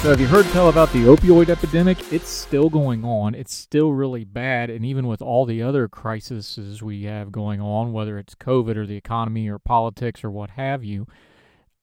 So, have you heard tell about the opioid epidemic? It's still going on. It's still really bad. And even with all the other crises we have going on, whether it's COVID or the economy or politics or what have you,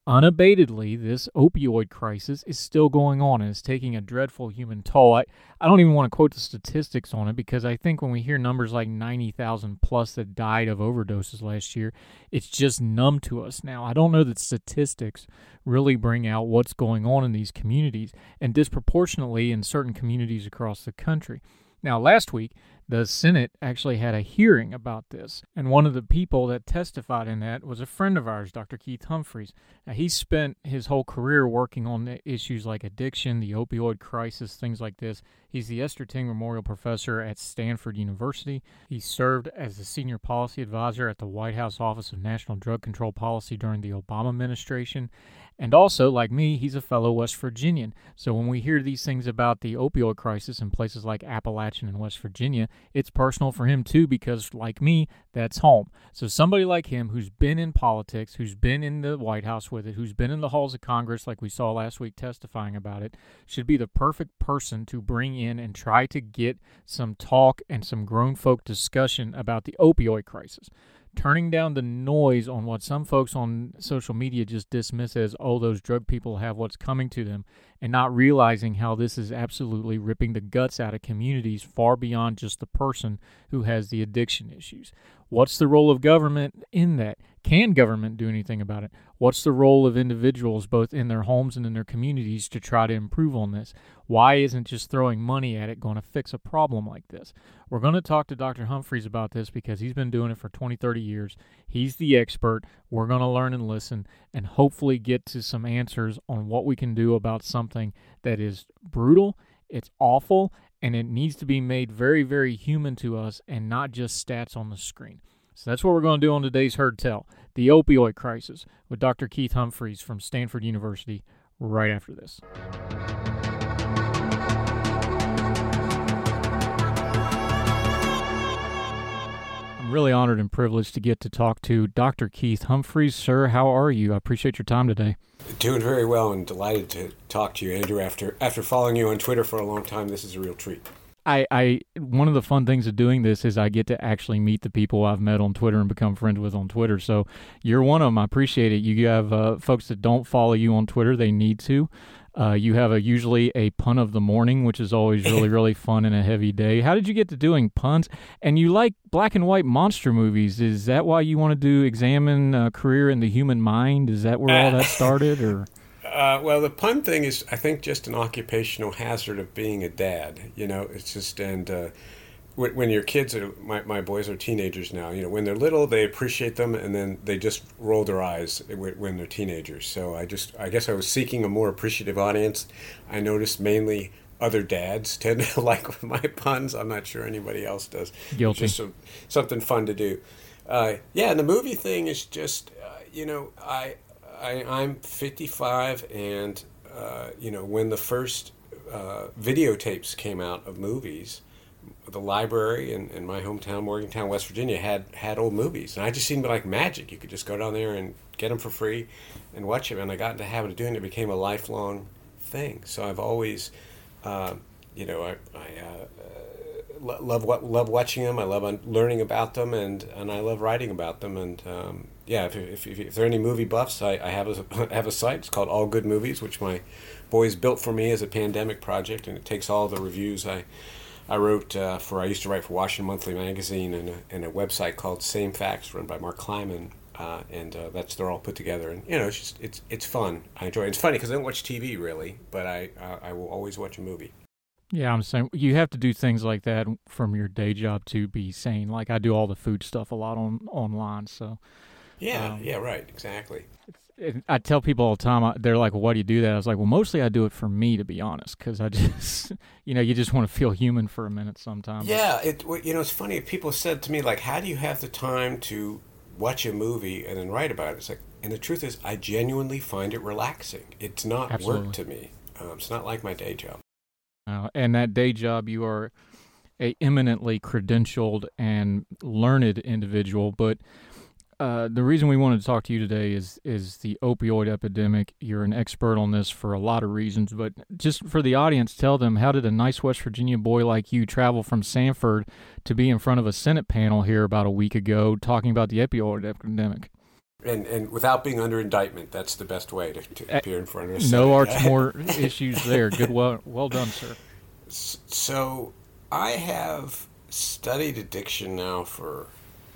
unabatedly, this opioid crisis is still going on and is taking a dreadful human toll. I, I don't even want to quote the statistics on it because I think when we hear numbers like 90,000 plus that died of overdoses last year, it's just numb to us now. I don't know that statistics really bring out what's going on in these communities and disproportionately in certain communities across the country. Now, last week, the Senate actually had a hearing about this, and one of the people that testified in that was a friend of ours, Dr. Keith Humphreys. Now, he spent his whole career working on issues like addiction, the opioid crisis, things like this. He's the Esther Ting Memorial Professor at Stanford University. He served as the Senior Policy Advisor at the White House Office of National Drug Control Policy during the Obama administration. And also, like me, he's a fellow West Virginian. So when we hear these things about the opioid crisis in places like Appalachian and West Virginia, it's personal for him too, because like me, that's home. So somebody like him who's been in politics, who's been in the White House with it, who's been in the halls of Congress, like we saw last week testifying about it, should be the perfect person to bring in and try to get some talk and some grown folk discussion about the opioid crisis turning down the noise on what some folks on social media just dismiss as, oh, those drug people have what's coming to them, and not realizing how this is absolutely ripping the guts out of communities far beyond just the person who has the addiction issues. What's the role of government in that? Can government do anything about it? What's the role of individuals, both in their homes and in their communities, to try to improve on this? Why isn't just throwing money at it going to fix a problem like this? We're going to talk to Dr. Humphreys about this because he's been doing it for 20, 30 years. He's the expert. We're going to learn and listen and hopefully get to some answers on what we can do about something that is brutal, it's awful, and it needs to be made very, very human to us and not just stats on the screen. So that's what we're going to do on today's Heard Tell the opioid crisis with Dr. Keith Humphreys from Stanford University right after this. I'm really honored and privileged to get to talk to Dr. Keith Humphreys. Sir, how are you? I appreciate your time today. Doing very well and delighted to talk to you, Andrew. After after following you on Twitter for a long time, this is a real treat. I, I one of the fun things of doing this is I get to actually meet the people I've met on Twitter and become friends with on Twitter. So you're one of them. I appreciate it. You have uh, folks that don't follow you on Twitter; they need to. Uh, you have a usually a pun of the morning, which is always really really fun in a heavy day. How did you get to doing puns? And you like black and white monster movies? Is that why you want to do examine a career in the human mind? Is that where all that started, or? Uh, well, the pun thing is, I think, just an occupational hazard of being a dad. You know, it's just and uh, when, when, your kids are my, my boys are teenagers now. You know, when they're little, they appreciate them, and then they just roll their eyes when they're teenagers. So I just, I guess, I was seeking a more appreciative audience. I noticed mainly other dads tend to like my puns. I'm not sure anybody else does. Guilty. It's just some, something fun to do. Uh, yeah, and the movie thing is just, uh, you know, I I, I'm 55, and uh, you know when the first uh, videotapes came out of movies, the library in, in my hometown, Morgantown, West Virginia, had had old movies, and I just seemed like magic. You could just go down there and get them for free, and watch them. And I got into the habit of doing it. It became a lifelong thing. So I've always, uh, you know, I, I love love watching them. I love learning about them, and, and I love writing about them. And um, yeah, if, if, if, if, there are any movie buffs, I, I have a have a site. It's called All Good Movies, which my boys built for me as a pandemic project, and it takes all the reviews I I wrote uh, for I used to write for Washington Monthly magazine and a, and a website called Same Facts, run by Mark Kleiman. Uh, and uh, that's they're all put together, and you know it's just it's it's fun. I enjoy it. It's funny because I don't watch TV really, but I I will always watch a movie. Yeah, I'm saying you have to do things like that from your day job to be sane. Like I do all the food stuff a lot on online, so. Yeah, um, yeah, right, exactly. I tell people all the time, they're like, well, "Why do you do that?" I was like, "Well, mostly I do it for me, to be honest, because I just, you know, you just want to feel human for a minute sometimes." Yeah, it. You know, it's funny. People said to me like, "How do you have the time to watch a movie and then write about it?" It's like, and the truth is, I genuinely find it relaxing. It's not Absolutely. work to me. Um, it's not like my day job. Uh, and that day job, you are a eminently credentialed and learned individual. But uh, the reason we wanted to talk to you today is is the opioid epidemic. You're an expert on this for a lot of reasons, but just for the audience, tell them how did a nice West Virginia boy like you travel from Stanford to be in front of a Senate panel here about a week ago talking about the opioid epidemic? And and without being under indictment, that's the best way to, to uh, appear in front of us. No Arch Moore issues there. Good, well, well done, sir. So, I have studied addiction now for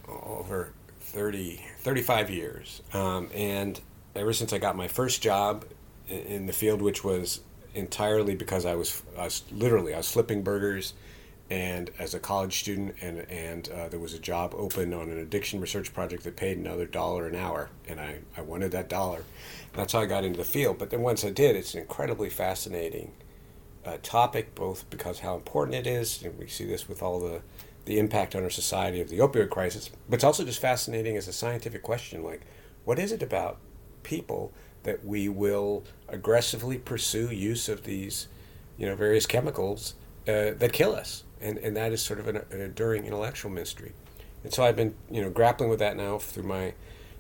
over 30, 35 years, um, and ever since I got my first job in the field, which was entirely because I was, I was literally I was flipping burgers and as a college student, and and uh, there was a job open on an addiction research project that paid another dollar an hour, and I, I wanted that dollar. That's how I got into the field. But then once I did, it's an incredibly fascinating uh, topic, both because how important it is, and we see this with all the the impact on our society of the opioid crisis, but it's also just fascinating as a scientific question, like what is it about people that we will aggressively pursue use of these, you know, various chemicals uh, that kill us? And and that is sort of an, an enduring intellectual mystery. And so I've been you know grappling with that now through my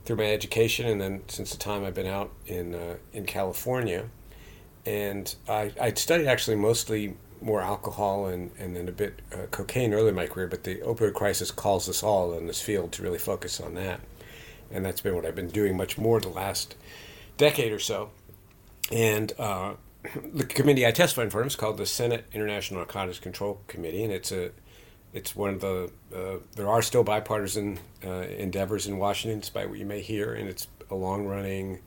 through my education, and then since the time I've been out in uh, in California, and I I studied actually mostly more alcohol and, and then a bit uh, cocaine early in my career, but the opioid crisis calls us all in this field to really focus on that. And that's been what I've been doing much more the last decade or so. And uh, the committee I testified for is called the Senate International Narcotics Control Committee, and it's a it's one of the uh, there are still bipartisan uh, endeavors in Washington, despite what you may hear, and it's a long running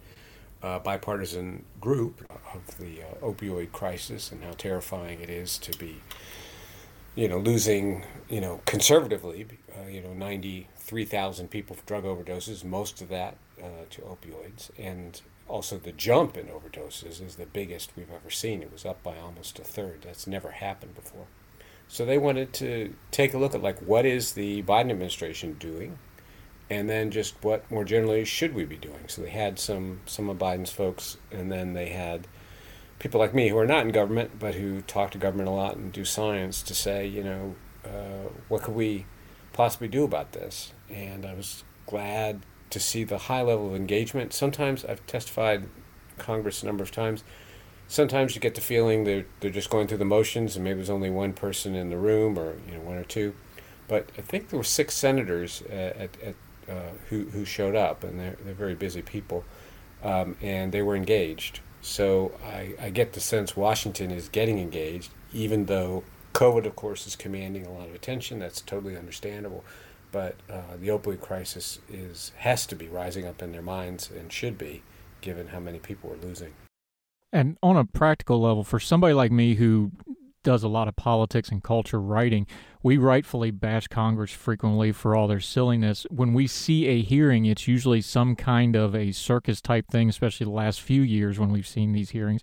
uh, bipartisan group of the uh, opioid crisis and how terrifying it is to be, you know, losing, you know, conservatively, uh, you know, ninety three thousand people for drug overdoses, most of that uh, to opioids, and also the jump in overdoses is the biggest we've ever seen. It was up by almost a third. That's never happened before. So they wanted to take a look at like what is the Biden administration doing, and then just what more generally should we be doing. So they had some some of Biden's folks, and then they had people like me who are not in government but who talk to government a lot and do science to say, you know, uh, what could we possibly do about this? And I was glad to see the high level of engagement. Sometimes I've testified Congress a number of times. Sometimes you get the feeling they're they're just going through the motions, and maybe there's only one person in the room, or you know one or two. But I think there were six senators at, at uh, who who showed up, and they're they're very busy people, um, and they were engaged. So I, I get the sense Washington is getting engaged, even though COVID, of course, is commanding a lot of attention. That's totally understandable but uh, the opioid crisis is has to be rising up in their minds and should be, given how many people we're losing. And on a practical level, for somebody like me who does a lot of politics and culture writing, we rightfully bash Congress frequently for all their silliness. When we see a hearing, it's usually some kind of a circus type thing, especially the last few years when we've seen these hearings.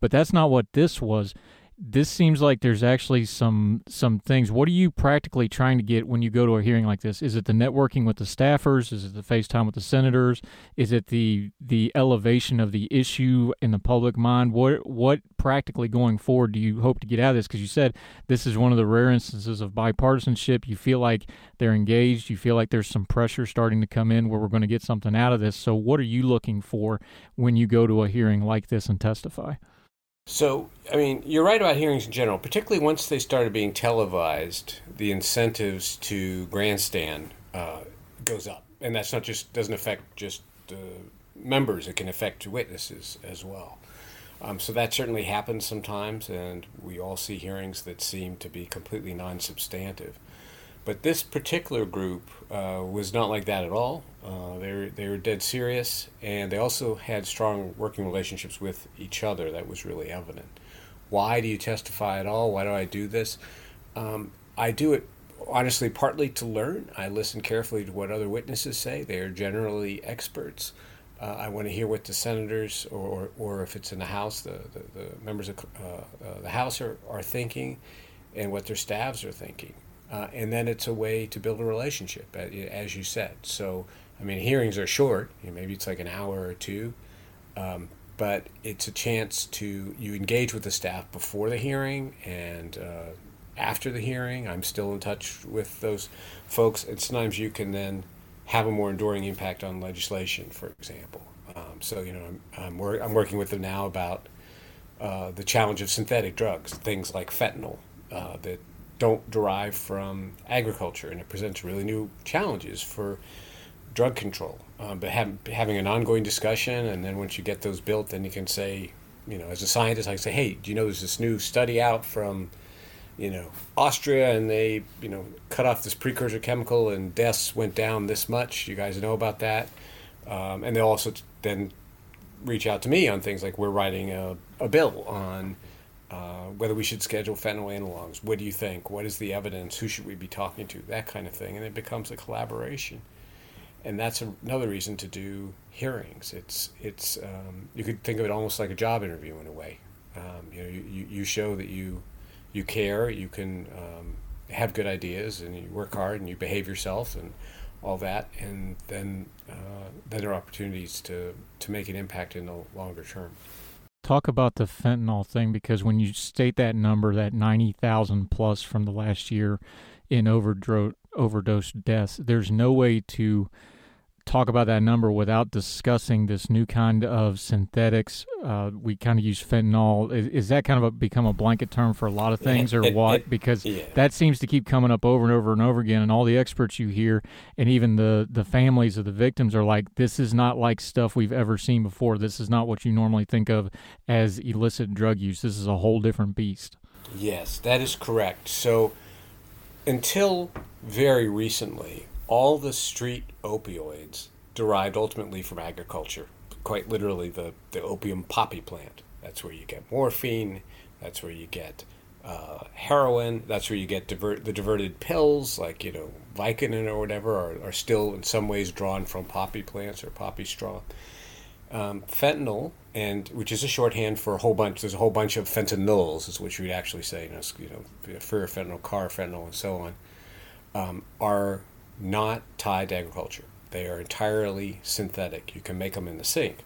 But that's not what this was this seems like there's actually some some things. What are you practically trying to get when you go to a hearing like this? Is it the networking with the staffers? Is it the FaceTime with the senators? Is it the the elevation of the issue in the public mind? What what practically going forward do you hope to get out of this? Because you said this is one of the rare instances of bipartisanship. You feel like they're engaged. You feel like there's some pressure starting to come in where we're going to get something out of this. So what are you looking for when you go to a hearing like this and testify? So, I mean, you're right about hearings in general, particularly once they started being televised, the incentives to grandstand uh, goes up. And that's not just, doesn't affect just uh, members, it can affect witnesses as well. Um, so that certainly happens sometimes, and we all see hearings that seem to be completely non substantive. But this particular group uh, was not like that at all. Uh, they, were, they were dead serious, and they also had strong working relationships with each other. That was really evident. Why do you testify at all? Why do I do this? Um, I do it honestly partly to learn. I listen carefully to what other witnesses say. They are generally experts. Uh, I want to hear what the senators, or, or if it's in the House, the, the, the members of uh, uh, the House are, are thinking and what their staffs are thinking. Uh, and then it's a way to build a relationship, as you said. So, I mean, hearings are short. You know, maybe it's like an hour or two, um, but it's a chance to you engage with the staff before the hearing and uh, after the hearing. I'm still in touch with those folks, and sometimes you can then have a more enduring impact on legislation, for example. Um, so, you know, I'm I'm, wor- I'm, working with them now about uh, the challenge of synthetic drugs, things like fentanyl uh, that don't derive from agriculture, and it presents really new challenges for drug control. Um, but have, having an ongoing discussion, and then once you get those built, then you can say, you know, as a scientist, I can say, hey, do you know there's this new study out from, you know, Austria, and they, you know, cut off this precursor chemical, and deaths went down this much. You guys know about that, um, and they also then reach out to me on things like we're writing a, a bill on uh, whether we should schedule fentanyl analogs. What do you think? What is the evidence? Who should we be talking to? That kind of thing. And it becomes a collaboration. And that's another reason to do hearings. It's, it's um, you could think of it almost like a job interview in a way. Um, you know, you, you show that you, you care, you can um, have good ideas, and you work hard, and you behave yourself, and all that, and then uh, then there are opportunities to, to make an impact in the longer term talk about the fentanyl thing because when you state that number, that 90,000 plus from the last year in overdose, overdose deaths, there's no way to talk about that number without discussing this new kind of synthetics. Uh, we kind of use fentanyl. Is, is that kind of a, become a blanket term for a lot of things, or what? Because yeah. that seems to keep coming up over and over and over again. And all the experts you hear, and even the the families of the victims, are like, "This is not like stuff we've ever seen before. This is not what you normally think of as illicit drug use. This is a whole different beast." Yes, that is correct. So, until very recently, all the street opioids derived ultimately from agriculture, quite literally the, the opium poppy plant. That's where you get morphine, that's where you get uh, heroin, that's where you get divert, the diverted pills like, you know, Vicodin or whatever are, are still in some ways drawn from poppy plants or poppy straw. Um, fentanyl, and which is a shorthand for a whole bunch. There's a whole bunch of fentanyls, is what you would actually say. You know, you know, fentanyl, carfentanil, and so on, um, are not tied to agriculture. They are entirely synthetic. You can make them in the sink.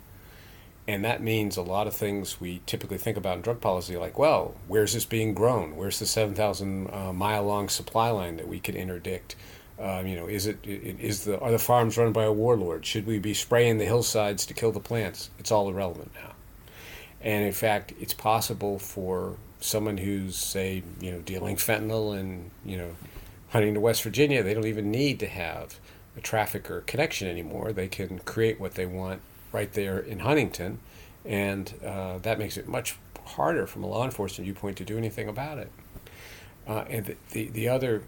And that means a lot of things we typically think about in drug policy, like, well, where's this being grown? Where's the 7,000 uh, mile long supply line that we could interdict? Um, you know, is it is the are the farms run by a warlord? Should we be spraying the hillsides to kill the plants? It's all irrelevant now. And in fact, it's possible for someone who's say, you know, dealing fentanyl and you know hunting to West Virginia, they don't even need to have a trafficker connection anymore. They can create what they want right there in Huntington, and uh, that makes it much harder from a law enforcement viewpoint to do anything about it. Uh, and the, the, the other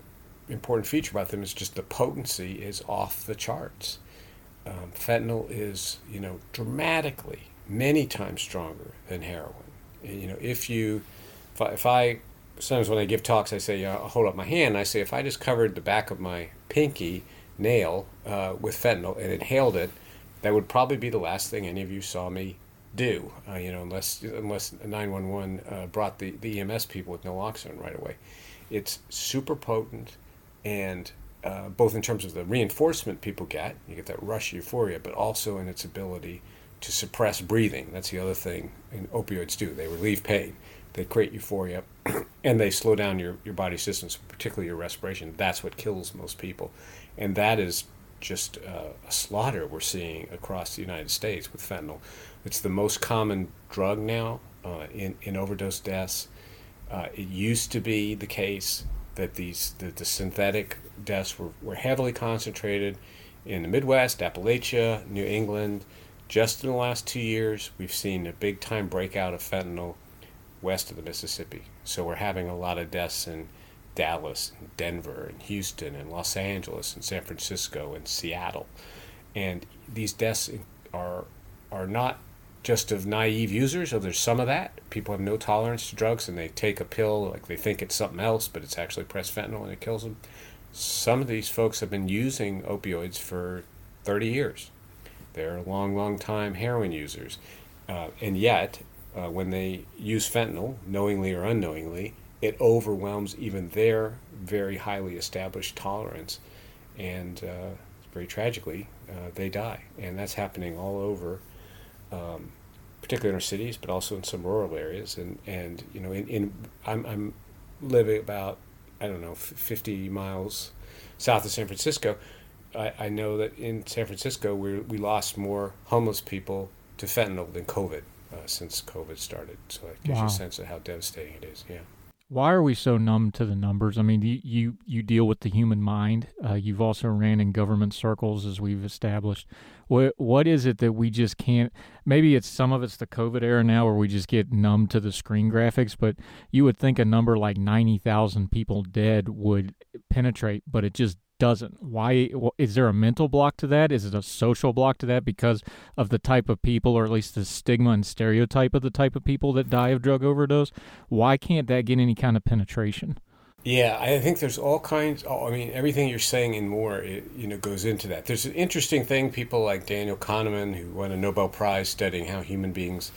important feature about them is just the potency is off the charts. Um, fentanyl is, you know, dramatically many times stronger than heroin. You know, if you, if I, if I sometimes when I give talks, I say, uh, hold up my hand. I say, if I just covered the back of my pinky nail uh, with fentanyl and inhaled it, that would probably be the last thing any of you saw me do. Uh, you know, unless unless 911 uh, brought the, the EMS people with naloxone right away. It's super potent, and uh, both in terms of the reinforcement people get, you get that rush euphoria, but also in its ability to suppress breathing. That's the other thing opioids do. They relieve pain they create euphoria and they slow down your, your body systems, particularly your respiration. That's what kills most people. And that is just uh, a slaughter we're seeing across the United States with fentanyl. It's the most common drug now uh, in, in overdose deaths. Uh, it used to be the case that these the, the synthetic deaths were, were heavily concentrated in the Midwest, Appalachia, New England. Just in the last two years, we've seen a big time breakout of fentanyl west of the Mississippi. So we're having a lot of deaths in Dallas, and Denver, and Houston, and Los Angeles, and San Francisco, and Seattle. And these deaths are are not just of naive users, or there's some of that. People have no tolerance to drugs and they take a pill like they think it's something else, but it's actually pressed fentanyl and it kills them. Some of these folks have been using opioids for 30 years. They're long, long time heroin users. Uh, and yet, uh, when they use fentanyl, knowingly or unknowingly, it overwhelms even their very highly established tolerance. And uh, very tragically, uh, they die. And that's happening all over um, particularly in our cities, but also in some rural areas. And, and you know, in, in I'm, I'm living about, I don't know, 50 miles south of San Francisco. I, I know that in San Francisco, we, we lost more homeless people to fentanyl than COVID uh, since COVID started. So it gives wow. you a sense of how devastating it is. Yeah. Why are we so numb to the numbers? I mean, you you, you deal with the human mind. Uh, you've also ran in government circles, as we've established. What what is it that we just can't? Maybe it's some of it's the COVID era now, where we just get numb to the screen graphics. But you would think a number like ninety thousand people dead would penetrate, but it just doesn't. Why is there a mental block to that? Is it a social block to that because of the type of people, or at least the stigma and stereotype of the type of people that die of drug overdose? Why can't that get any kind of penetration? Yeah, I think there's all kinds. Oh, I mean, everything you're saying and more, it, you know, goes into that. There's an interesting thing. People like Daniel Kahneman, who won a Nobel Prize studying how human beings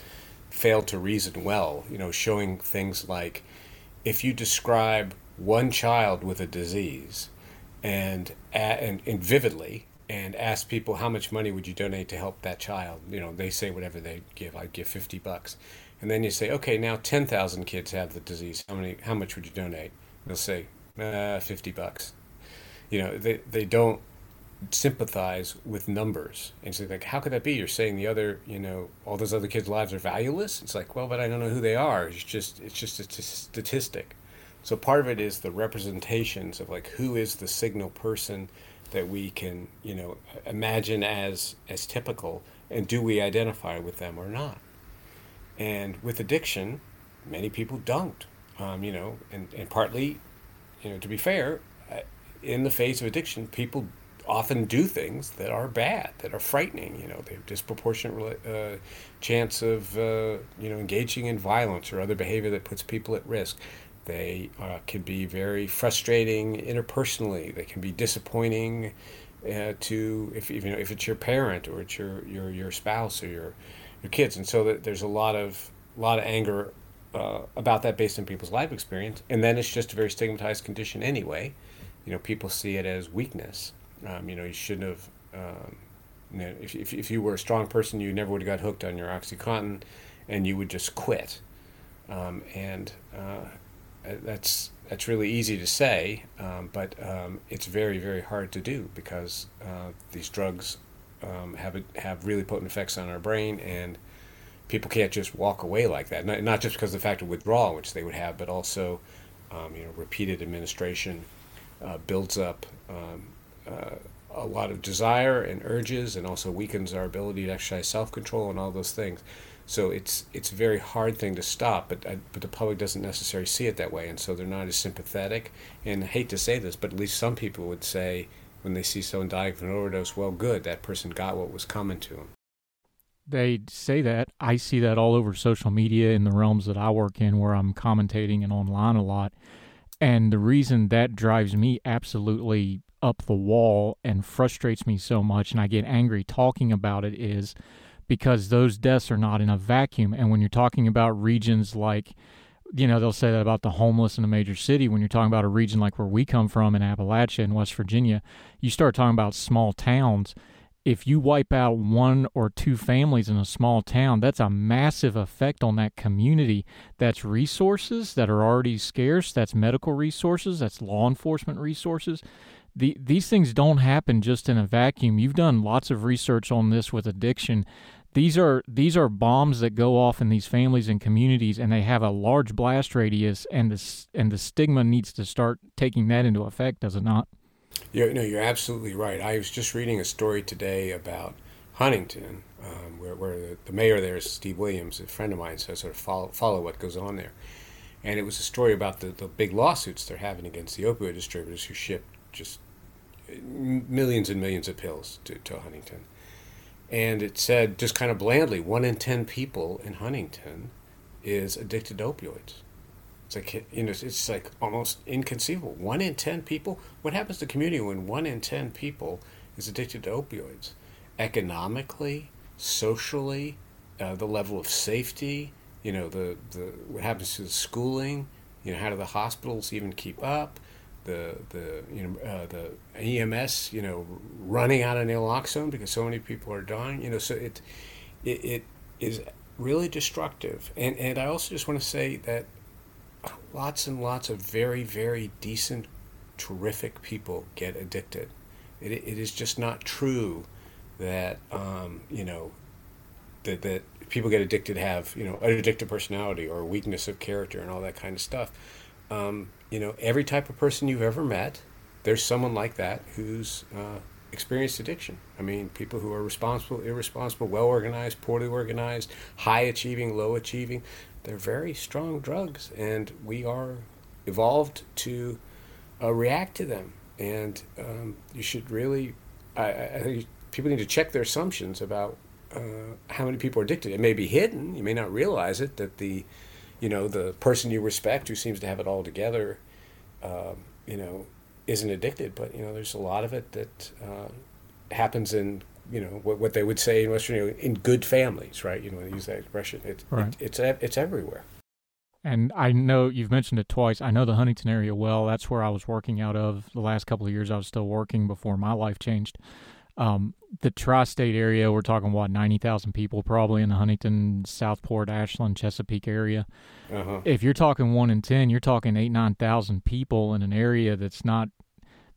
fail to reason well, you know, showing things like if you describe one child with a disease and, and, and vividly and ask people how much money would you donate to help that child. You know, they say whatever they give. I'd give fifty bucks, and then you say, okay, now ten thousand kids have the disease. How many? How much would you donate? They'll say, uh, fifty bucks. You know, they they don't sympathize with numbers and say like, how could that be? You're saying the other, you know, all those other kids' lives are valueless. It's like, well, but I don't know who they are. It's just it's just a statistic. So part of it is the representations of like who is the signal person that we can, you know, imagine as as typical, and do we identify with them or not? And with addiction, many people don't. Um, you know, and, and partly, you know, to be fair, uh, in the face of addiction, people often do things that are bad, that are frightening. You know, they have disproportionate uh, chance of uh, you know engaging in violence or other behavior that puts people at risk. They uh, can be very frustrating interpersonally. They can be disappointing uh, to if you know if it's your parent or it's your your your spouse or your your kids. And so that there's a lot of lot of anger uh, about that based on people's life experience. And then it's just a very stigmatized condition anyway. You know, people see it as weakness. Um, you know, you shouldn't have. Um, if, if, if you were a strong person, you never would have got hooked on your OxyContin, and you would just quit. Um, and uh, that's that's really easy to say, um, but um, it's very very hard to do because uh, these drugs um, have have really potent effects on our brain, and people can't just walk away like that. Not, not just because of the fact of withdrawal, which they would have, but also um, you know repeated administration uh, builds up um, uh, a lot of desire and urges, and also weakens our ability to exercise self control and all those things. So it's it's a very hard thing to stop, but uh, but the public doesn't necessarily see it that way, and so they're not as sympathetic. And I hate to say this, but at least some people would say when they see someone die of an overdose, well, good, that person got what was coming to them. They say that. I see that all over social media in the realms that I work in, where I'm commentating and online a lot. And the reason that drives me absolutely up the wall and frustrates me so much, and I get angry talking about it, is because those deaths are not in a vacuum. And when you're talking about regions like, you know, they'll say that about the homeless in a major city. When you're talking about a region like where we come from in Appalachia in West Virginia, you start talking about small towns. If you wipe out one or two families in a small town, that's a massive effect on that community. That's resources that are already scarce, that's medical resources, that's law enforcement resources the, these things don't happen just in a vacuum. You've done lots of research on this with addiction these are these are bombs that go off in these families and communities, and they have a large blast radius, and the and the stigma needs to start taking that into effect, does it not? Yeah, no, you're absolutely right. I was just reading a story today about Huntington, um, where, where the, mayor there is Steve Williams, a friend of mine, so I sort of follow, follow what goes on there. And it was a story about the, the big lawsuits they're having against the opioid distributors who ship just millions and millions of pills to, to Huntington. And it said, just kind of blandly, one in 10 people in Huntington is addicted to opioids. It's like, you know, it's like almost inconceivable. One in 10 people? What happens to the community when one in 10 people is addicted to opioids? Economically, socially, uh, the level of safety, you know, the, the what happens to the schooling, you know, how do the hospitals even keep up? The, the you know uh, the EMS you know running out of naloxone because so many people are dying you know so it it, it is really destructive and and I also just want to say that lots and lots of very, very decent, terrific people get addicted. It, it is just not true that, um, you know, that, that people get addicted have, you know, an addictive personality or weakness of character and all that kind of stuff. Um, you know, every type of person you've ever met, there's someone like that who's uh, experienced addiction. I mean, people who are responsible, irresponsible, well organized, poorly organized, high achieving, low achieving they're very strong drugs, and we are evolved to uh, react to them. And um, you should really, I, I, think people need to check their assumptions about uh, how many people are addicted. It may be hidden. You may not realize it that the, you know, the person you respect who seems to have it all together, uh, you know, isn't addicted. But you know, there's a lot of it that uh, happens in you know what, what they would say in Western you know, in good families, right? You know, they use that expression. It, right. it, it's it's everywhere. And I know you've mentioned it twice. I know the Huntington area well. That's where I was working out of the last couple of years. I was still working before my life changed. Um, the tri-state area, we're talking what ninety thousand people, probably in the Huntington, South Point, Ashland, Chesapeake area. Uh-huh. If you're talking one in ten, you're talking eight nine thousand people in an area that's not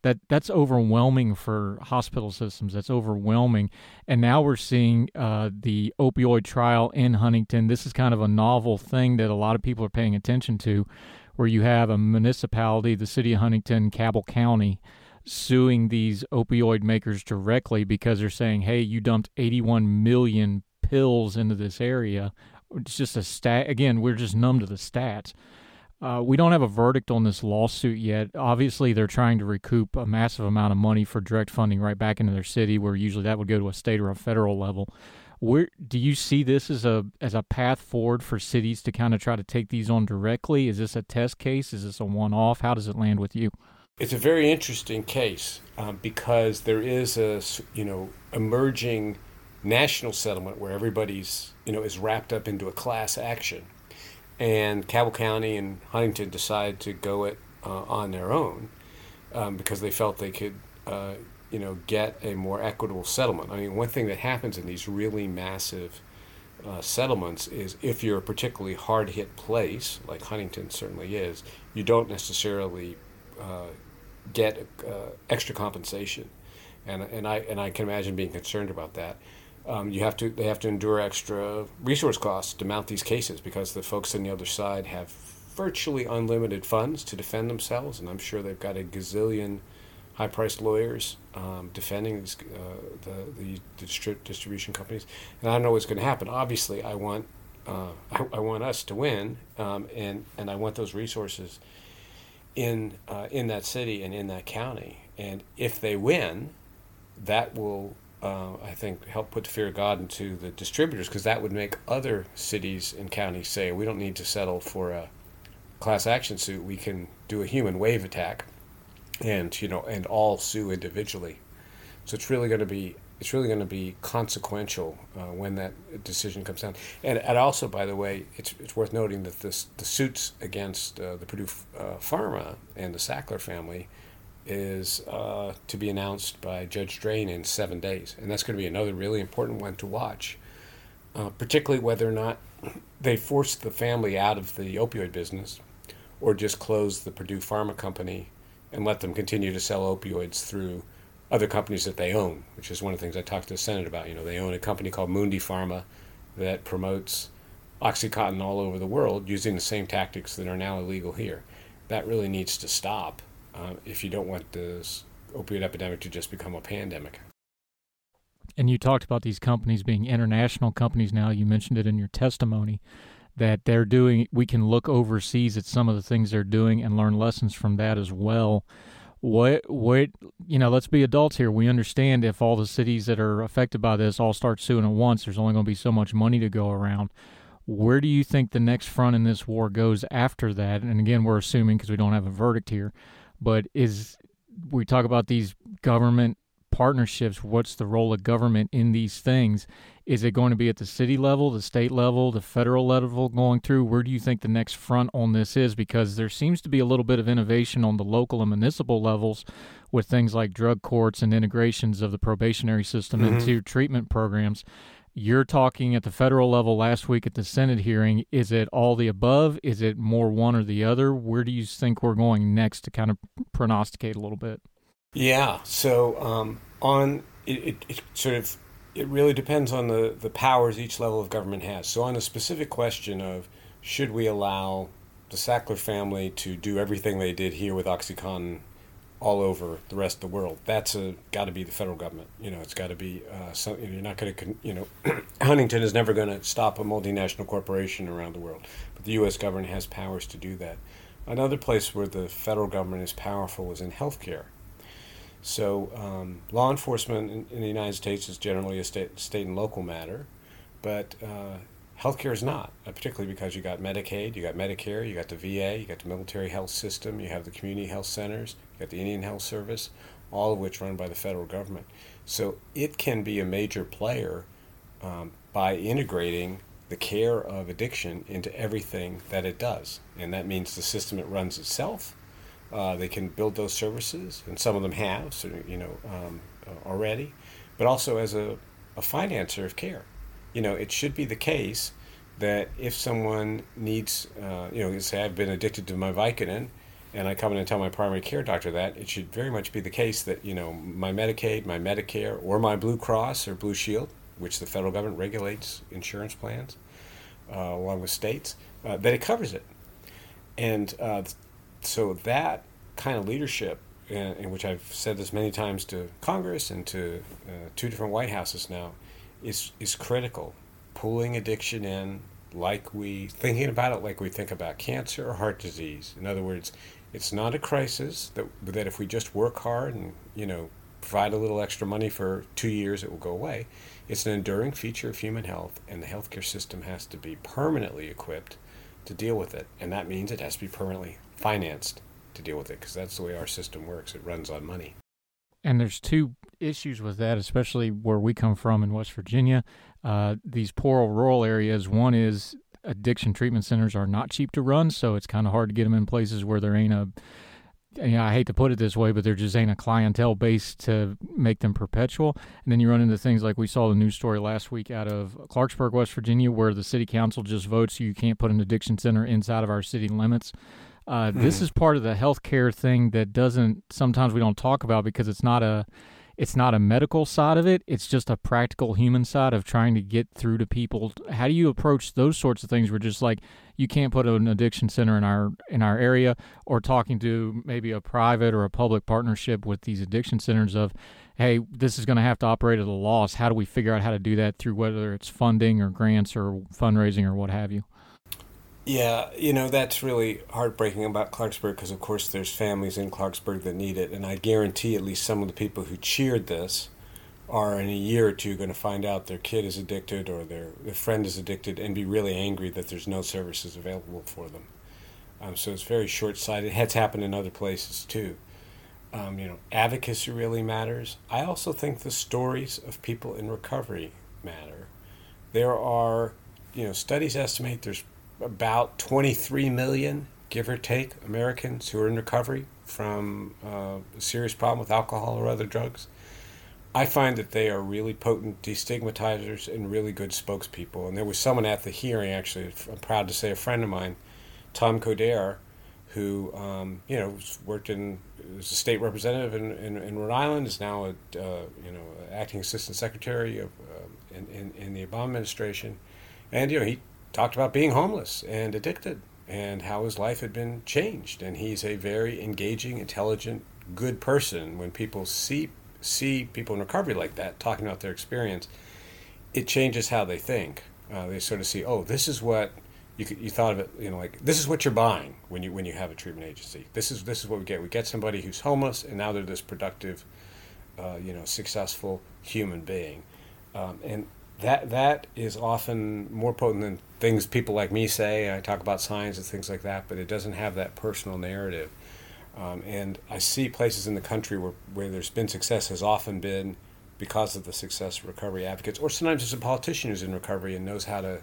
that that's overwhelming for hospital systems. That's overwhelming. And now we're seeing uh, the opioid trial in Huntington. This is kind of a novel thing that a lot of people are paying attention to, where you have a municipality, the city of Huntington, Cabell County, suing these opioid makers directly because they're saying, "Hey, you dumped 81 million pills into this area." It's just a stat. Again, we're just numb to the stats. Uh, we don't have a verdict on this lawsuit yet. Obviously, they're trying to recoup a massive amount of money for direct funding right back into their city, where usually that would go to a state or a federal level. Where do you see this as a as a path forward for cities to kind of try to take these on directly? Is this a test case? Is this a one off? How does it land with you? It's a very interesting case um, because there is a you know emerging national settlement where everybody's you know is wrapped up into a class action and Cabell County and Huntington decide to go it uh, on their own um, because they felt they could, uh, you know, get a more equitable settlement. I mean, one thing that happens in these really massive uh, settlements is if you're a particularly hard hit place, like Huntington certainly is, you don't necessarily uh, get uh, extra compensation, and and I and I can imagine being concerned about that um, you have to they have to endure extra resource costs to mount these cases because the folks on the other side have virtually unlimited funds to defend themselves, and I'm sure they've got a gazillion high-priced lawyers um, defending these, uh, the, the, distri- distribution companies. And I don't know what's going to happen. Obviously, I want uh, I, I, want us to win, um, and and I want those resources in uh, in that city and in that county. And if they win, that will uh, I think, help put the fear of God into the distributors because that would make other cities and counties say, we don't need to settle for a class action suit. We can do a human wave attack, and you know, and all sue individually. So it's really going to be it's really going to be consequential uh, when that decision comes down. And, and also, by the way, it's, it's worth noting that this, the suits against uh, the Purdue uh, Pharma and the Sackler family is uh, to be announced by Judge Drain in seven days, and that's going to be another really important one to watch, uh, particularly whether or not they force the family out of the opioid business, or just close the Purdue Pharma Company and let them continue to sell opioids through other companies that they own, which is one of the things I talked to the Senate about. You know, they own a company called Mundipharma that promotes OxyContin all over the world using the same tactics that are now illegal here. That really needs to stop uh, if you don't want this opioid epidemic to just become a pandemic. And you talked about these companies being international companies now. You mentioned it in your testimony that they're doing, we can look overseas at some of the things they're doing and learn lessons from that as well. What, what, you know, let's be adults here. We understand if all the cities that are affected by this all start suing at once, there's only going to be so much money to go around. Where do you think the next front in this war goes after that? And again, we're assuming because we don't have a verdict here, but is we talk about these government partnerships, what's the role of government in these things? Is it going to be at the city level, the state level, the federal level going through? Where do you think the next front on this is? Because there seems to be a little bit of innovation on the local and municipal levels with things like drug courts and integrations of the probationary system mm-hmm. into treatment programs. You're talking at the federal level last week at the Senate hearing. Is it all the above? Is it more one or the other? Where do you think we're going next to kind of prognosticate a little bit? Yeah. So um, on it, it, it, sort of it really depends on the the powers each level of government has. So on the specific question of should we allow the Sackler family to do everything they did here with OxyContin all over the rest of the world. that's got to be the federal government. You know, it's got to be. Uh, some, you know, you're not going to. You know, Huntington is never going to stop a multinational corporation around the world, but the U.S. government has powers to do that. Another place where the federal government is powerful is in healthcare. So, um, law enforcement in, in, the United States is generally a state, state and local matter, but uh, healthcare is not, uh, particularly because you got Medicaid, you got Medicare, you got the VA, you got the military health system, you have the community health centers, you got the Indian Health Service, all of which run by the federal government. So it can be a major player um, by integrating the care of addiction into everything that it does, and that means the system it runs itself uh, they can build those services, and some of them have, so, you know, um, uh, already. But also as a, a financer of care, you know, it should be the case that if someone needs, uh, you know, say I've been addicted to my Vicodin, and I come in and tell my primary care doctor that, it should very much be the case that you know my Medicaid, my Medicare, or my Blue Cross or Blue Shield, which the federal government regulates insurance plans, uh, along with states, uh, that it covers it. And uh, so that kind of leadership, in, in, which I've said this many times to Congress and to uh, two different White Houses now, is is critical. Pulling addiction in, like we thinking about it, like we think about cancer or heart disease. In other words, it's not a crisis that that if we just work hard and you know provide a little extra money for two years, it will go away. It's an enduring feature of human health, and the healthcare system has to be permanently equipped to deal with it, and that means it has to be permanently financed to deal with it because that's the way our system works. It runs on money. And there's two issues with that, especially where we come from in West Virginia. Uh, these poor rural areas. One is addiction treatment centers are not cheap to run, so it's kind of hard to get them in places where there ain't a. You I hate to put it this way, but there just ain't a clientele base to make them perpetual. And then you run into things like we saw the news story last week out of Clarksburg, West Virginia, where the city council just votes you can't put an addiction center inside of our city limits. Uh, mm This is part of the healthcare thing that doesn't sometimes we don't talk about because it's not a it's not a medical side of it. It's just a practical human side of trying to get through to people. How do you approach those sorts of things? Where just like you can't put an addiction center in our in our area, or talking to maybe a private or a public partnership with these addiction centers of, hey, this is going to have to operate at a loss. How do we figure out how to do that through whether it's funding or grants or fundraising or what have you? Yeah, you know, that's really heartbreaking about Clarksburg because, of course, there's families in Clarksburg that need it. And I guarantee at least some of the people who cheered this are in a year or two going to find out their kid is addicted or their, their friend is addicted and be really angry that there's no services available for them. Um, so it's very short sighted. It has happened in other places too. Um, you know, advocacy really matters. I also think the stories of people in recovery matter. There are, you know, studies estimate there's about 23 million, give or take, Americans who are in recovery from uh, a serious problem with alcohol or other drugs. I find that they are really potent destigmatizers and really good spokespeople. And there was someone at the hearing, actually, I'm proud to say, a friend of mine, Tom Coderre, who um, you know worked in was a state representative in, in, in Rhode Island, is now a uh, you know acting assistant secretary of uh, in, in, in the Obama administration, and you know he talked about being homeless and addicted and how his life had been changed, and he's a very engaging, intelligent, good person. When people see see people in recovery like that talking about their experience, it changes how they think. Uh, they sort of see, oh, this is what you, you thought of it, you know, like this is what you're buying when you when you have a treatment agency. This is this is what we get. We get somebody who's homeless, and now they're this productive, uh, you know, successful human being, um, and that that is often more potent than things people like me say. I talk about science and things like that, but it doesn't have that personal narrative. Um, and I see places in the country where, where there's been success has often been because of the success of recovery advocates, or sometimes it's a politician who's in recovery and knows how to,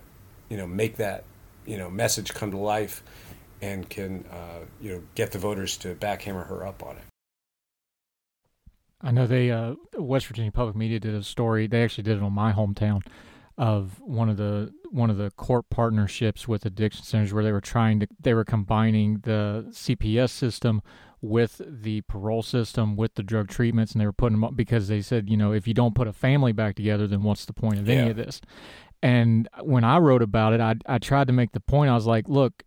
you know, make that, you know, message come to life, and can, uh, you know, get the voters to back him or her up on it. I know they, uh, West Virginia Public Media did a story. They actually did it on my hometown of one of the one of the court partnerships with addiction centers where they were trying to they were combining the CPS system with the parole system with the drug treatments and they were putting them up because they said you know if you don't put a family back together then what's the point of yeah. any of this and when I wrote about it I I tried to make the point I was like look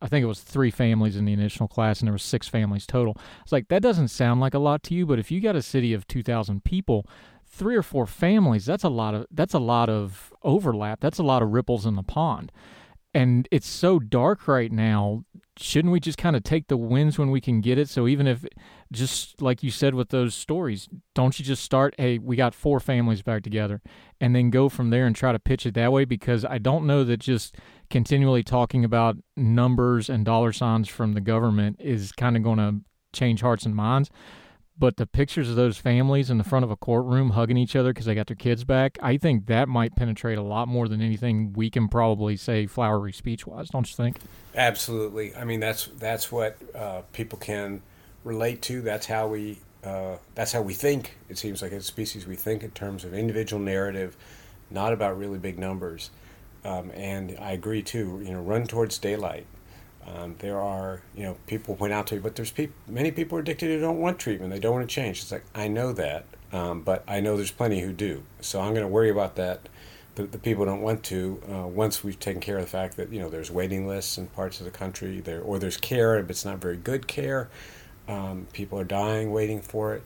I think it was three families in the initial class, and there was six families total. It's like that doesn't sound like a lot to you, but if you got a city of two thousand people, three or four families, that's a lot of that's a lot of overlap. That's a lot of ripples in the pond. And it's so dark right now. Shouldn't we just kind of take the wins when we can get it? So even if just like you said with those stories, don't you just start, hey, we got four families back together and then go from there and try to pitch it that way because I don't know that just continually talking about numbers and dollar signs from the government is kind of going to change hearts and minds but the pictures of those families in the front of a courtroom hugging each other because they got their kids back, I think that might penetrate a lot more than anything we can probably say flowery speech wise. Don't you think? Absolutely. I mean, that's that's what uh, people can relate to. That's how we uh, that's how we think. It seems like as a species, we think in terms of individual narrative, not about really big numbers. Um, and I agree too. You know, run towards daylight. Um, there are, you know, people point out to you, but there's people, many people are addicted who don't want treatment. They don't want to change. It's like, I know that, um, but I know there's plenty who do. So I'm going to worry about that. The, the people don't want to uh, once we've taken care of the fact that, you know, there's waiting lists in parts of the country there, or there's care, but it's not very good care. Um, people are dying waiting for it.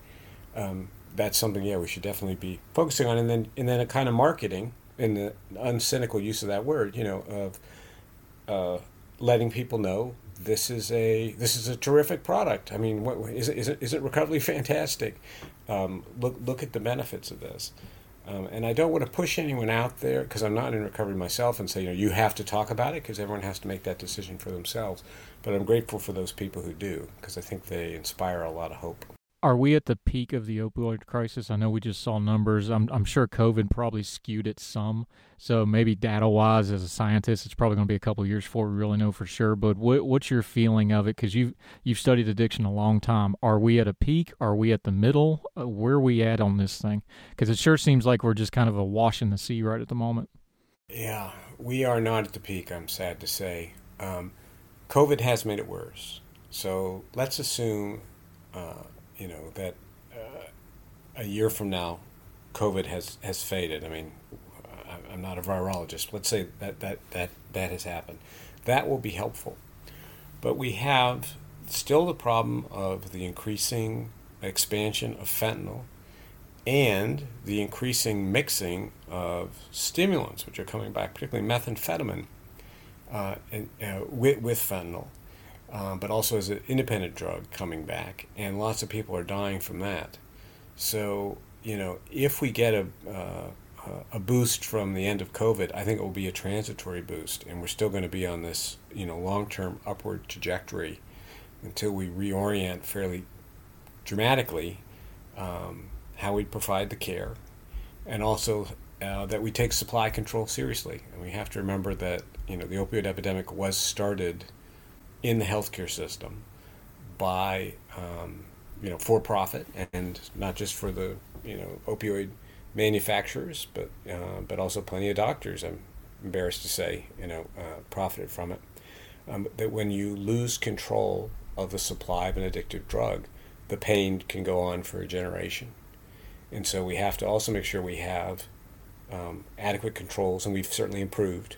Um, that's something, yeah, we should definitely be focusing on. And then, and then a kind of marketing in the uncynical use of that word, you know, of, uh, letting people know this is a this is a terrific product. I mean, what, is it, is it, is it recovery fantastic? Um, look look at the benefits of this. Um, and I don't want to push anyone out there because I'm not in recovery myself and say you know you have to talk about it because everyone has to make that decision for themselves. But I'm grateful for those people who do because I think they inspire a lot of hope are we at the peak of the opioid crisis? I know we just saw numbers. I'm, I'm sure COVID probably skewed it some. So maybe data wise, as a scientist, it's probably going to be a couple years before we really know for sure. But what, what's your feeling of it? Because you've you've studied addiction a long time. Are we at a peak? Are we at the middle? Uh, where are we at on this thing? Because it sure seems like we're just kind of a wash in the sea right at the moment. Yeah, we are not at the peak. I'm sad to say. Um, COVID has made it worse. So let's assume. Uh, you know that uh, a year from now, COVID has has faded. I mean, I'm not a virologist. Let's say that that that that has happened. That will be helpful, but we have still the problem of the increasing expansion of fentanyl and the increasing mixing of stimulants, which are coming back, particularly methamphetamine, uh, and, uh, with, with fentanyl um, but also as an independent drug coming back, and lots of people are dying from that. So, you know, if we get a, uh, a boost from the end of COVID, I think it will be a transitory boost, and we're still going to be on this, you know, long-term upward trajectory until we reorient fairly dramatically um, how we provide the care, and also uh, that we take supply control seriously. And we have to remember that you know the opioid epidemic was started in the healthcare system by um, you know for profit and not just for the you know opioid manufacturers, but uh, but also plenty of doctors. I'm embarrassed to say you know uh, profited from it. um, that when you lose control of the supply of an addictive drug, the pain can go on for a generation. And so we have to also make sure we have um, adequate controls, and we've certainly improved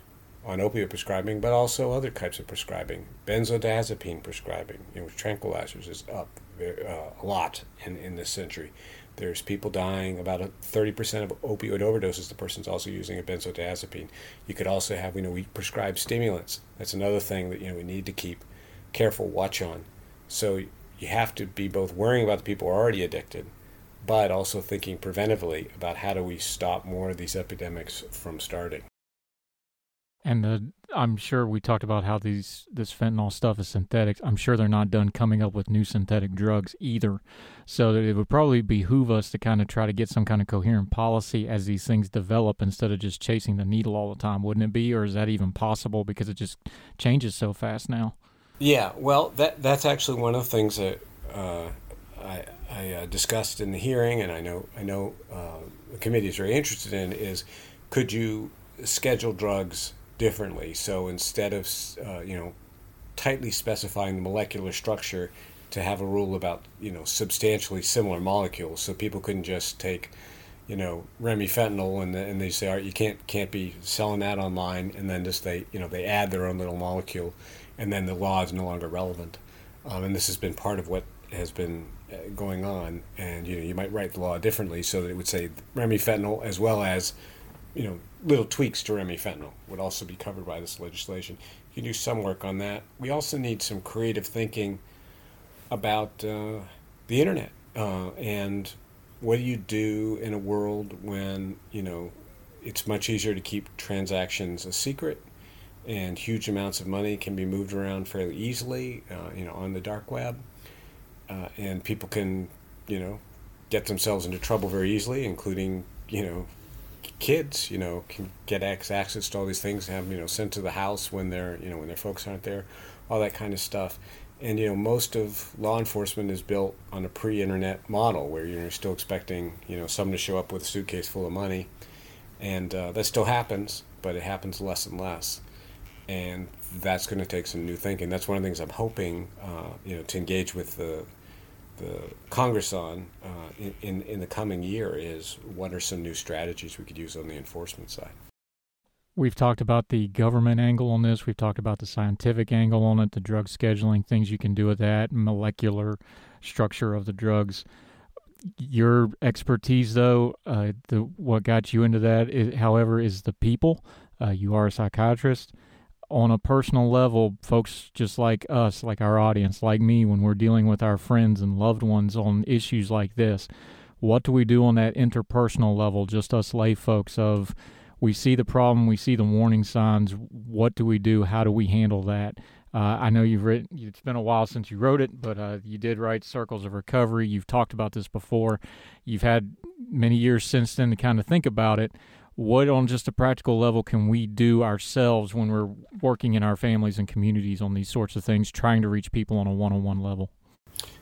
on opioid prescribing, but also other types of prescribing. Benzodiazepine prescribing, you know, tranquilizers is up uh, a lot in, in this century. There's people dying, about a 30% of opioid overdoses, the person's also using a benzodiazepine. You could also have, you know, we prescribe stimulants. That's another thing that, you know, we need to keep careful watch on. So you have to be both worrying about the people who are already addicted, but also thinking preventively about how do we stop more of these epidemics from starting. And the, I'm sure we talked about how these this fentanyl stuff is synthetic. I'm sure they're not done coming up with new synthetic drugs either. So it would probably behoove us to kind of try to get some kind of coherent policy as these things develop instead of just chasing the needle all the time, wouldn't it be? Or is that even possible because it just changes so fast now? Yeah, well, that that's actually one of the things that uh, I, I uh, discussed in the hearing, and I know I know uh, the committee is very interested in is could you schedule drugs differently? So instead of uh, you know tightly specifying the molecular structure, to have a rule about you know substantially similar molecules, so people couldn't just take you know remifentanil and and they say all right you can't can't be selling that online and then just they you know they add their own little molecule and then the law is no longer relevant. Um, and this has been part of what has been uh, going on. And you know, you might write the law differently so that it would say remifentanil as well as you know little tweaks to remifentanil would also be covered by this legislation. You do some work on that. We also need some creative thinking about uh, the internet uh, and what do you do in a world when you know it's much easier to keep transactions a secret and huge amounts of money can be moved around fairly easily, uh, you know, on the dark web, uh, and people can, you know, get themselves into trouble very easily, including, you know, kids, you know, can get access to all these things, have you know sent to the house when their you know when their folks aren't there, all that kind of stuff. And you know, most of law enforcement is built on a pre-internet model where you're still expecting you know someone to show up with a suitcase full of money, and uh, that still happens, but it happens less and less and that's going to take some new thinking. That's one of the things I'm hoping, uh, you know, to engage with the the Congress on uh, in, in, in the coming year is what are some new strategies we could use on the enforcement side. We've talked about the government angle on this. We've talked about the scientific angle on it, the drug scheduling, things you can do with that, molecular structure of the drugs. Your expertise, though, uh, the what got you into that, is, however, is the people. Uh, you are a psychiatrist on a personal level, folks just like us, like our audience, like me, when we're dealing with our friends and loved ones on issues like this, what do we do on that interpersonal level, just us lay folks of we see the problem, we see the warning signs, what do we do? How do we handle that? Uh, I know you've written, it's been a while since you wrote it, but uh, you did write Circles of Recovery. You've talked about this before. You've had many years since then to kind of think about it what on just a practical level can we do ourselves when we're working in our families and communities on these sorts of things trying to reach people on a one-on-one level?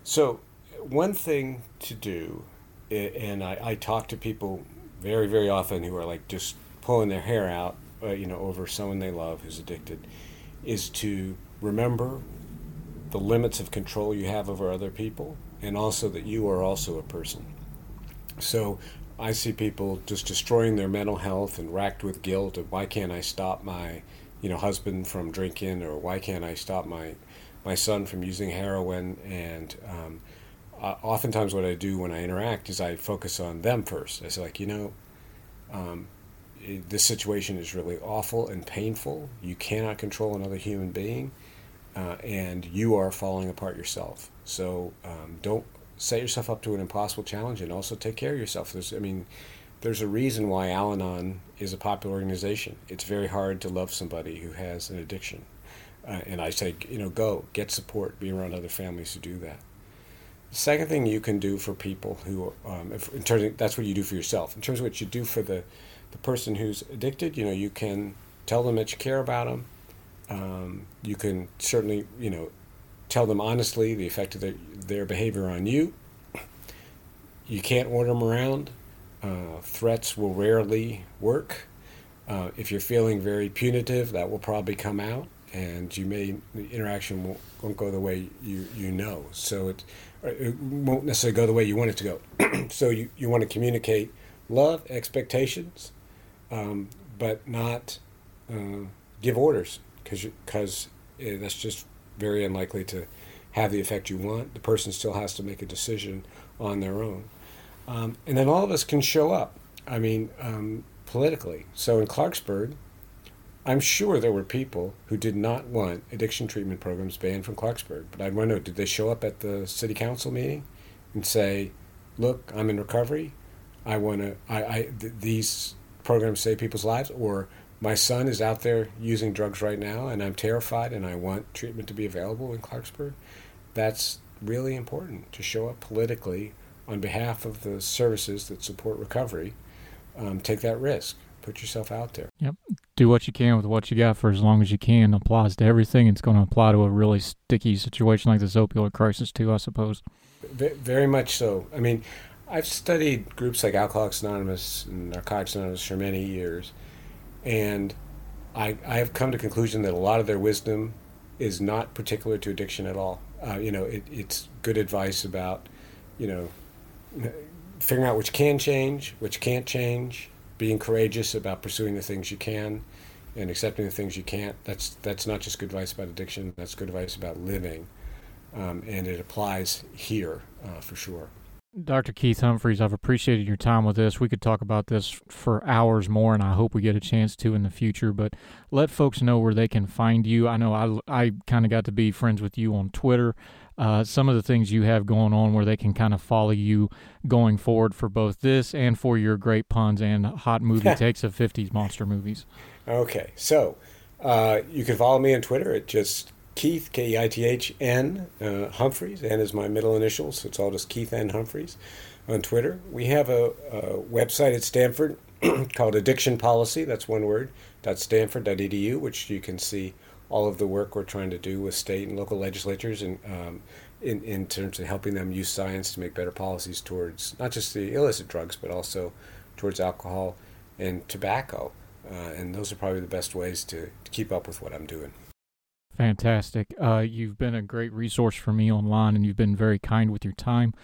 So one thing to do and i, I talk to people very very often who are like just pulling their hair out uh, you know over someone they love who's addicted is to remember the limits of control you have over other people and also that you are also a person. So I see people just destroying their mental health and racked with guilt of why can't I stop my, you know, husband from drinking or why can't I stop my, my son from using heroin and um, uh, oftentimes what I do when I interact is I focus on them first. I say like, you know, um, this situation is really awful and painful. You cannot control another human being, uh, and you are falling apart yourself. So um, don't set yourself up to an impossible challenge and also take care of yourself. There's, I mean, there's a reason why Al Anon is a popular organization. It's very hard to love somebody who has an addiction. Uh, and I say, you know, go, get support, be around other families who do that. The second thing you can do for people who, um, if, in terms of, that's what you do for yourself. In terms of what you do for the, the person who's addicted, you know, you can tell them that you care about them. Um, you can certainly, you know, tell them honestly the effect of their, their behavior on you. You can't order them around. Uh, threats will rarely work. Uh, if you're feeling very punitive, that will probably come out. and you may the interaction won't, won't go the way you you know. So it it won't necessarily go the way you want it to go. so you you want to communicate love, expectations, um, but not uh, give orders because because eh, that's just very unlikely to have the effect you want. The person still has to make a decision on their own. Um, and then all of us can show up. I mean, um, politically. So in Clarksburg, I'm sure there were people who did not want addiction treatment programs banned from Clarksburg. But I know did they show up at the city council meeting and say, look, I'm in recovery. I want to, I, I th- these programs save people's lives, or my son is out there using drugs right now and I'm terrified and I want treatment to be available in Clarksburg. That's really important to show up politically on behalf of the services that support recovery. Um, take that risk. Put yourself out there. Yep. Do what you can with what you got for as long as you can. Applies to everything. It's going to apply to a really sticky situation like this opioid crisis, too, I suppose. V- very much so. I mean, I've studied groups like Alcoholics Anonymous and Narcotics Anonymous for many years, and I, I have come to conclusion that a lot of their wisdom is not particular to addiction at all. Uh, you know, it, it's good advice about, you know, figuring out which can change, which can't change, being courageous about pursuing the things you can, and accepting the things you can't. That's that's not just good advice about addiction. That's good advice about living, um, and it applies here uh, for sure. Dr. Keith Humphreys, I've appreciated your time with this. We could talk about this for hours more, and I hope we get a chance to in the future. But let folks know where they can find you. I know I, I kind of got to be friends with you on Twitter. Uh, some of the things you have going on where they can kind of follow you going forward for both this and for your great puns and hot movie takes of 50s monster movies. Okay, so uh, you can follow me on Twitter at just Keith, K E I T H N uh, Humphreys. N is my middle initial, so it's all just Keith N Humphreys on Twitter. We have a, a website at Stanford called Addiction Policy, that's one word, .stanford.edu, which you can see all of the work we're trying to do with state and local legislatures and um, in, in terms of helping them use science to make better policies towards not just the illicit drugs, but also towards alcohol and tobacco. Uh, and those are probably the best ways to, to keep up with what I'm doing. Fantastic. Uh, you've been a great resource for me online, and you've been very kind with your time.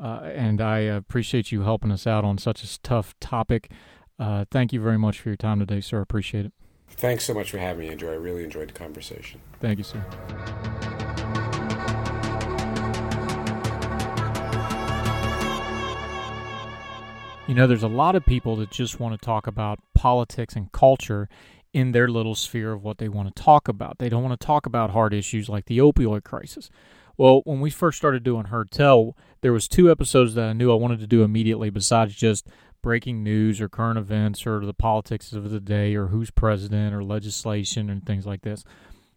Uh, and I appreciate you helping us out on such a tough topic. Uh, thank you very much for your time today, sir. I appreciate it. Thanks so much for having me, Andrew. I really enjoyed the conversation. Thank you, sir. You know, there's a lot of people that just want to talk about politics and culture in their little sphere of what they want to talk about. They don't want to talk about hard issues like the opioid crisis. Well, when we first started doing Heard Tell, there was two episodes that I knew I wanted to do immediately besides just breaking news or current events or the politics of the day or who's president or legislation and things like this.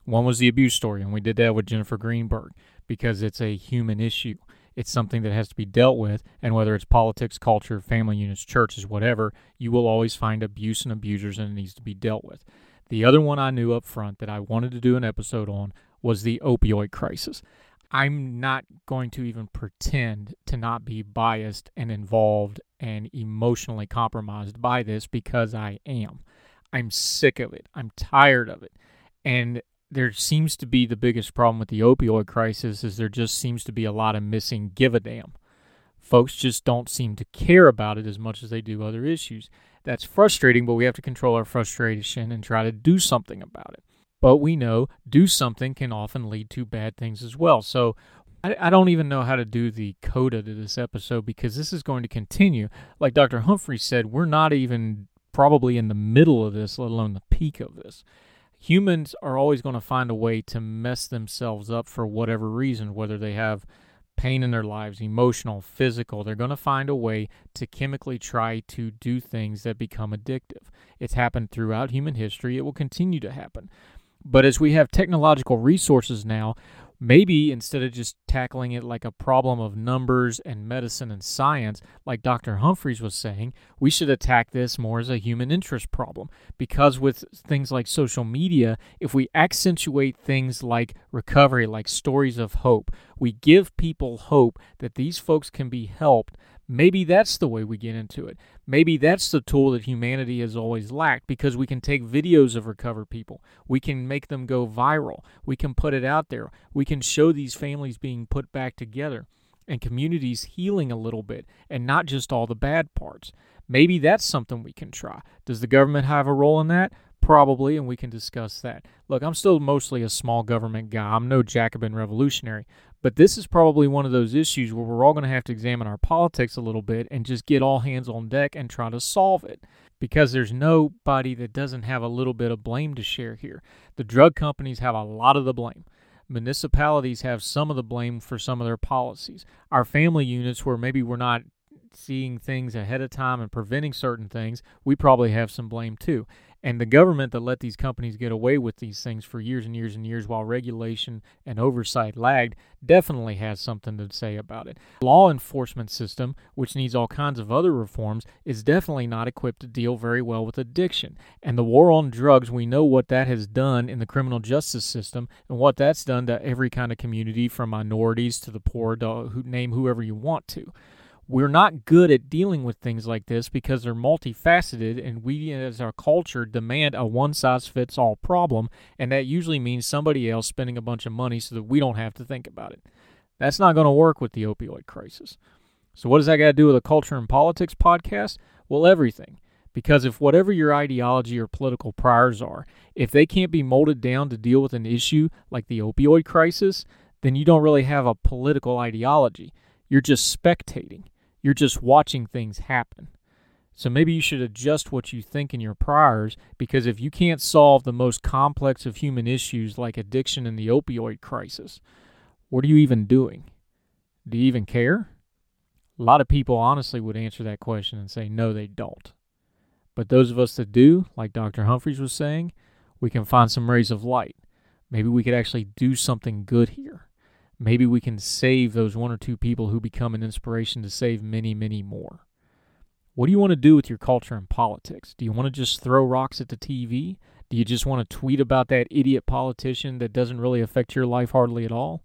One was the abuse story, and we did that with Jennifer Greenberg because it's a human issue. It's something that has to be dealt with, and whether it's politics, culture, family units, churches, whatever, you will always find abuse and abusers, and it needs to be dealt with. The other one I knew up front that I wanted to do an episode on was the opioid crisis. I'm not going to even pretend to not be biased and involved and emotionally compromised by this because I am. I'm sick of it. I'm tired of it. And there seems to be the biggest problem with the opioid crisis is there just seems to be a lot of missing give a damn. Folks just don't seem to care about it as much as they do other issues. That's frustrating, but we have to control our frustration and try to do something about it. But we know do something can often lead to bad things as well. So I, I don't even know how to do the coda to this episode because this is going to continue. Like Dr. Humphrey said, we're not even probably in the middle of this, let alone the peak of this. Humans are always going to find a way to mess themselves up for whatever reason, whether they have pain in their lives, emotional, physical. They're going to find a way to chemically try to do things that become addictive. It's happened throughout human history. It will continue to happen. But as we have technological resources now, maybe instead of just tackling it like a problem of numbers and medicine and science, like Dr. Humphreys was saying, we should attack this more as a human interest problem. Because with things like social media, if we accentuate things like recovery, like stories of hope, we give people hope that these folks can be helped Maybe that's the way we get into it. Maybe that's the tool that humanity has always lacked because we can take videos of recovered people. We can make them go viral. We can put it out there. We can show these families being put back together and communities healing a little bit and not just all the bad parts. Maybe that's something we can try. Does the government have a role in that? Probably, and we can discuss that. Look, I'm still mostly a small government guy. I'm no Jacobin revolutionary, but this is probably one of those issues where we're all going to have to examine our politics a little bit and just get all hands on deck and try to solve it. Because there's nobody that doesn't have a little bit of blame to share here. The drug companies have a lot of the blame municipalities have some of the blame for some of their policies. Our family units, where maybe we're not seeing things ahead of time and preventing certain things, we probably have some blame too. And the government that let these companies get away with these things for years and years and years while regulation and oversight lagged definitely has something to say about it. Law enforcement system, which needs all kinds of other reforms, is definitely not equipped to deal very well with addiction. And the war on drugs, we know what that has done in the criminal justice system and what that's done to every kind of community from minorities to the poor, to name whoever you want to we're not good at dealing with things like this because they're multifaceted and we as our culture demand a one size fits all problem and that usually means somebody else spending a bunch of money so that we don't have to think about it. That's not going to work with the opioid crisis. So what does that got to do with a culture and politics podcast? Well everything. Because if whatever your ideology or political priors are if they can't be molded down to deal with an issue like the opioid crisis then you don't really have a political ideology. You're just spectating you're just watching things happen. So maybe you should adjust what you think in your priors because if you can't solve the most complex of human issues like addiction and the opioid crisis, what are you even doing? Do you even care? A lot of people honestly would answer that question and say no, they don't. But those of us that do, like Dr. Humphreys was saying, we can find some rays of light. Maybe we could actually do something good here maybe we can save those one or two people who become an inspiration to save many, many more. What do you want to do with your culture and politics? Do you want to just throw rocks at the TV? Do you just want to tweet about that idiot politician that doesn't really affect your life hardly at all?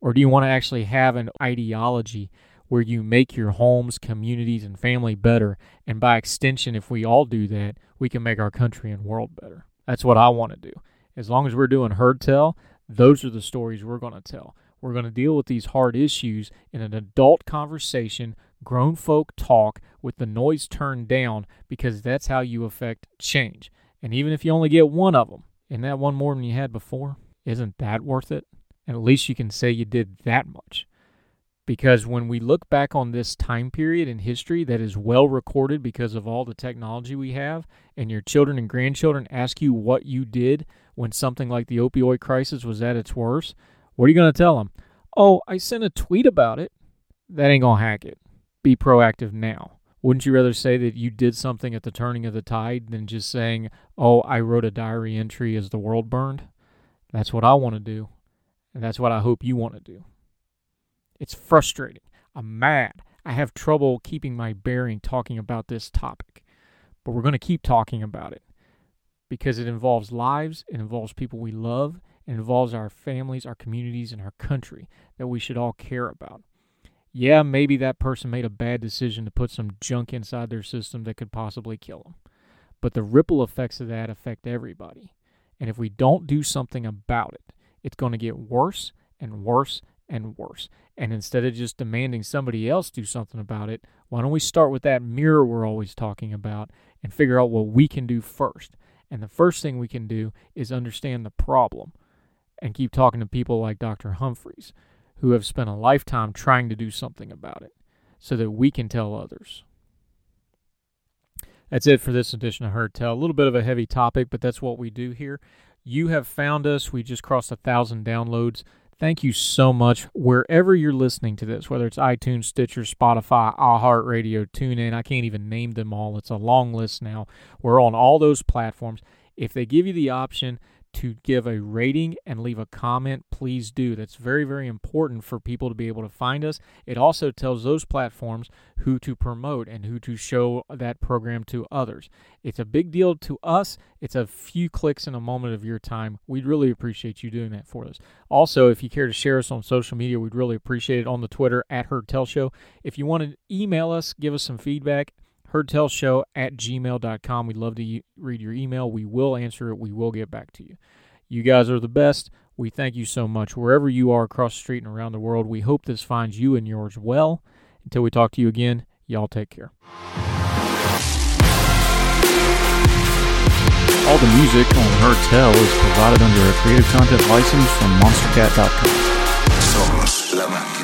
Or do you want to actually have an ideology where you make your homes, communities, and family better? And by extension, if we all do that, we can make our country and world better. That's what I want to do. As long as we're doing Heard Tell, those are the stories we're going to tell. We're going to deal with these hard issues in an adult conversation, grown folk talk with the noise turned down because that's how you affect change. And even if you only get one of them, and that one more than you had before, isn't that worth it? And at least you can say you did that much. Because when we look back on this time period in history that is well recorded because of all the technology we have, and your children and grandchildren ask you what you did when something like the opioid crisis was at its worst, what are you going to tell them? Oh, I sent a tweet about it. That ain't going to hack it. Be proactive now. Wouldn't you rather say that you did something at the turning of the tide than just saying, oh, I wrote a diary entry as the world burned? That's what I want to do. And that's what I hope you want to do. It's frustrating. I'm mad. I have trouble keeping my bearing talking about this topic. But we're going to keep talking about it because it involves lives, it involves people we love, it involves our families, our communities, and our country that we should all care about. Yeah, maybe that person made a bad decision to put some junk inside their system that could possibly kill them. But the ripple effects of that affect everybody. And if we don't do something about it, it's going to get worse and worse and worse. And instead of just demanding somebody else do something about it, why don't we start with that mirror we're always talking about and figure out what we can do first? And the first thing we can do is understand the problem and keep talking to people like Dr. Humphreys, who have spent a lifetime trying to do something about it so that we can tell others. That's it for this edition of Heard Tell. A little bit of a heavy topic, but that's what we do here. You have found us. We just crossed a thousand downloads. Thank you so much. Wherever you're listening to this, whether it's iTunes, Stitcher, Spotify, iHeartRadio, TuneIn, I can't even name them all. It's a long list now. We're on all those platforms. If they give you the option to give a rating and leave a comment, please do. That's very, very important for people to be able to find us. It also tells those platforms who to promote and who to show that program to others. It's a big deal to us. It's a few clicks in a moment of your time. We'd really appreciate you doing that for us. Also, if you care to share us on social media, we'd really appreciate it on the Twitter at Heard Tell Show. If you want to email us, give us some feedback heardtellshow at gmail.com. We'd love to read your email. We will answer it. We will get back to you. You guys are the best. We thank you so much. Wherever you are across the street and around the world, we hope this finds you and yours well. Until we talk to you again, y'all take care. All the music on Heard Tell is provided under a Creative Content license from MonsterCat.com.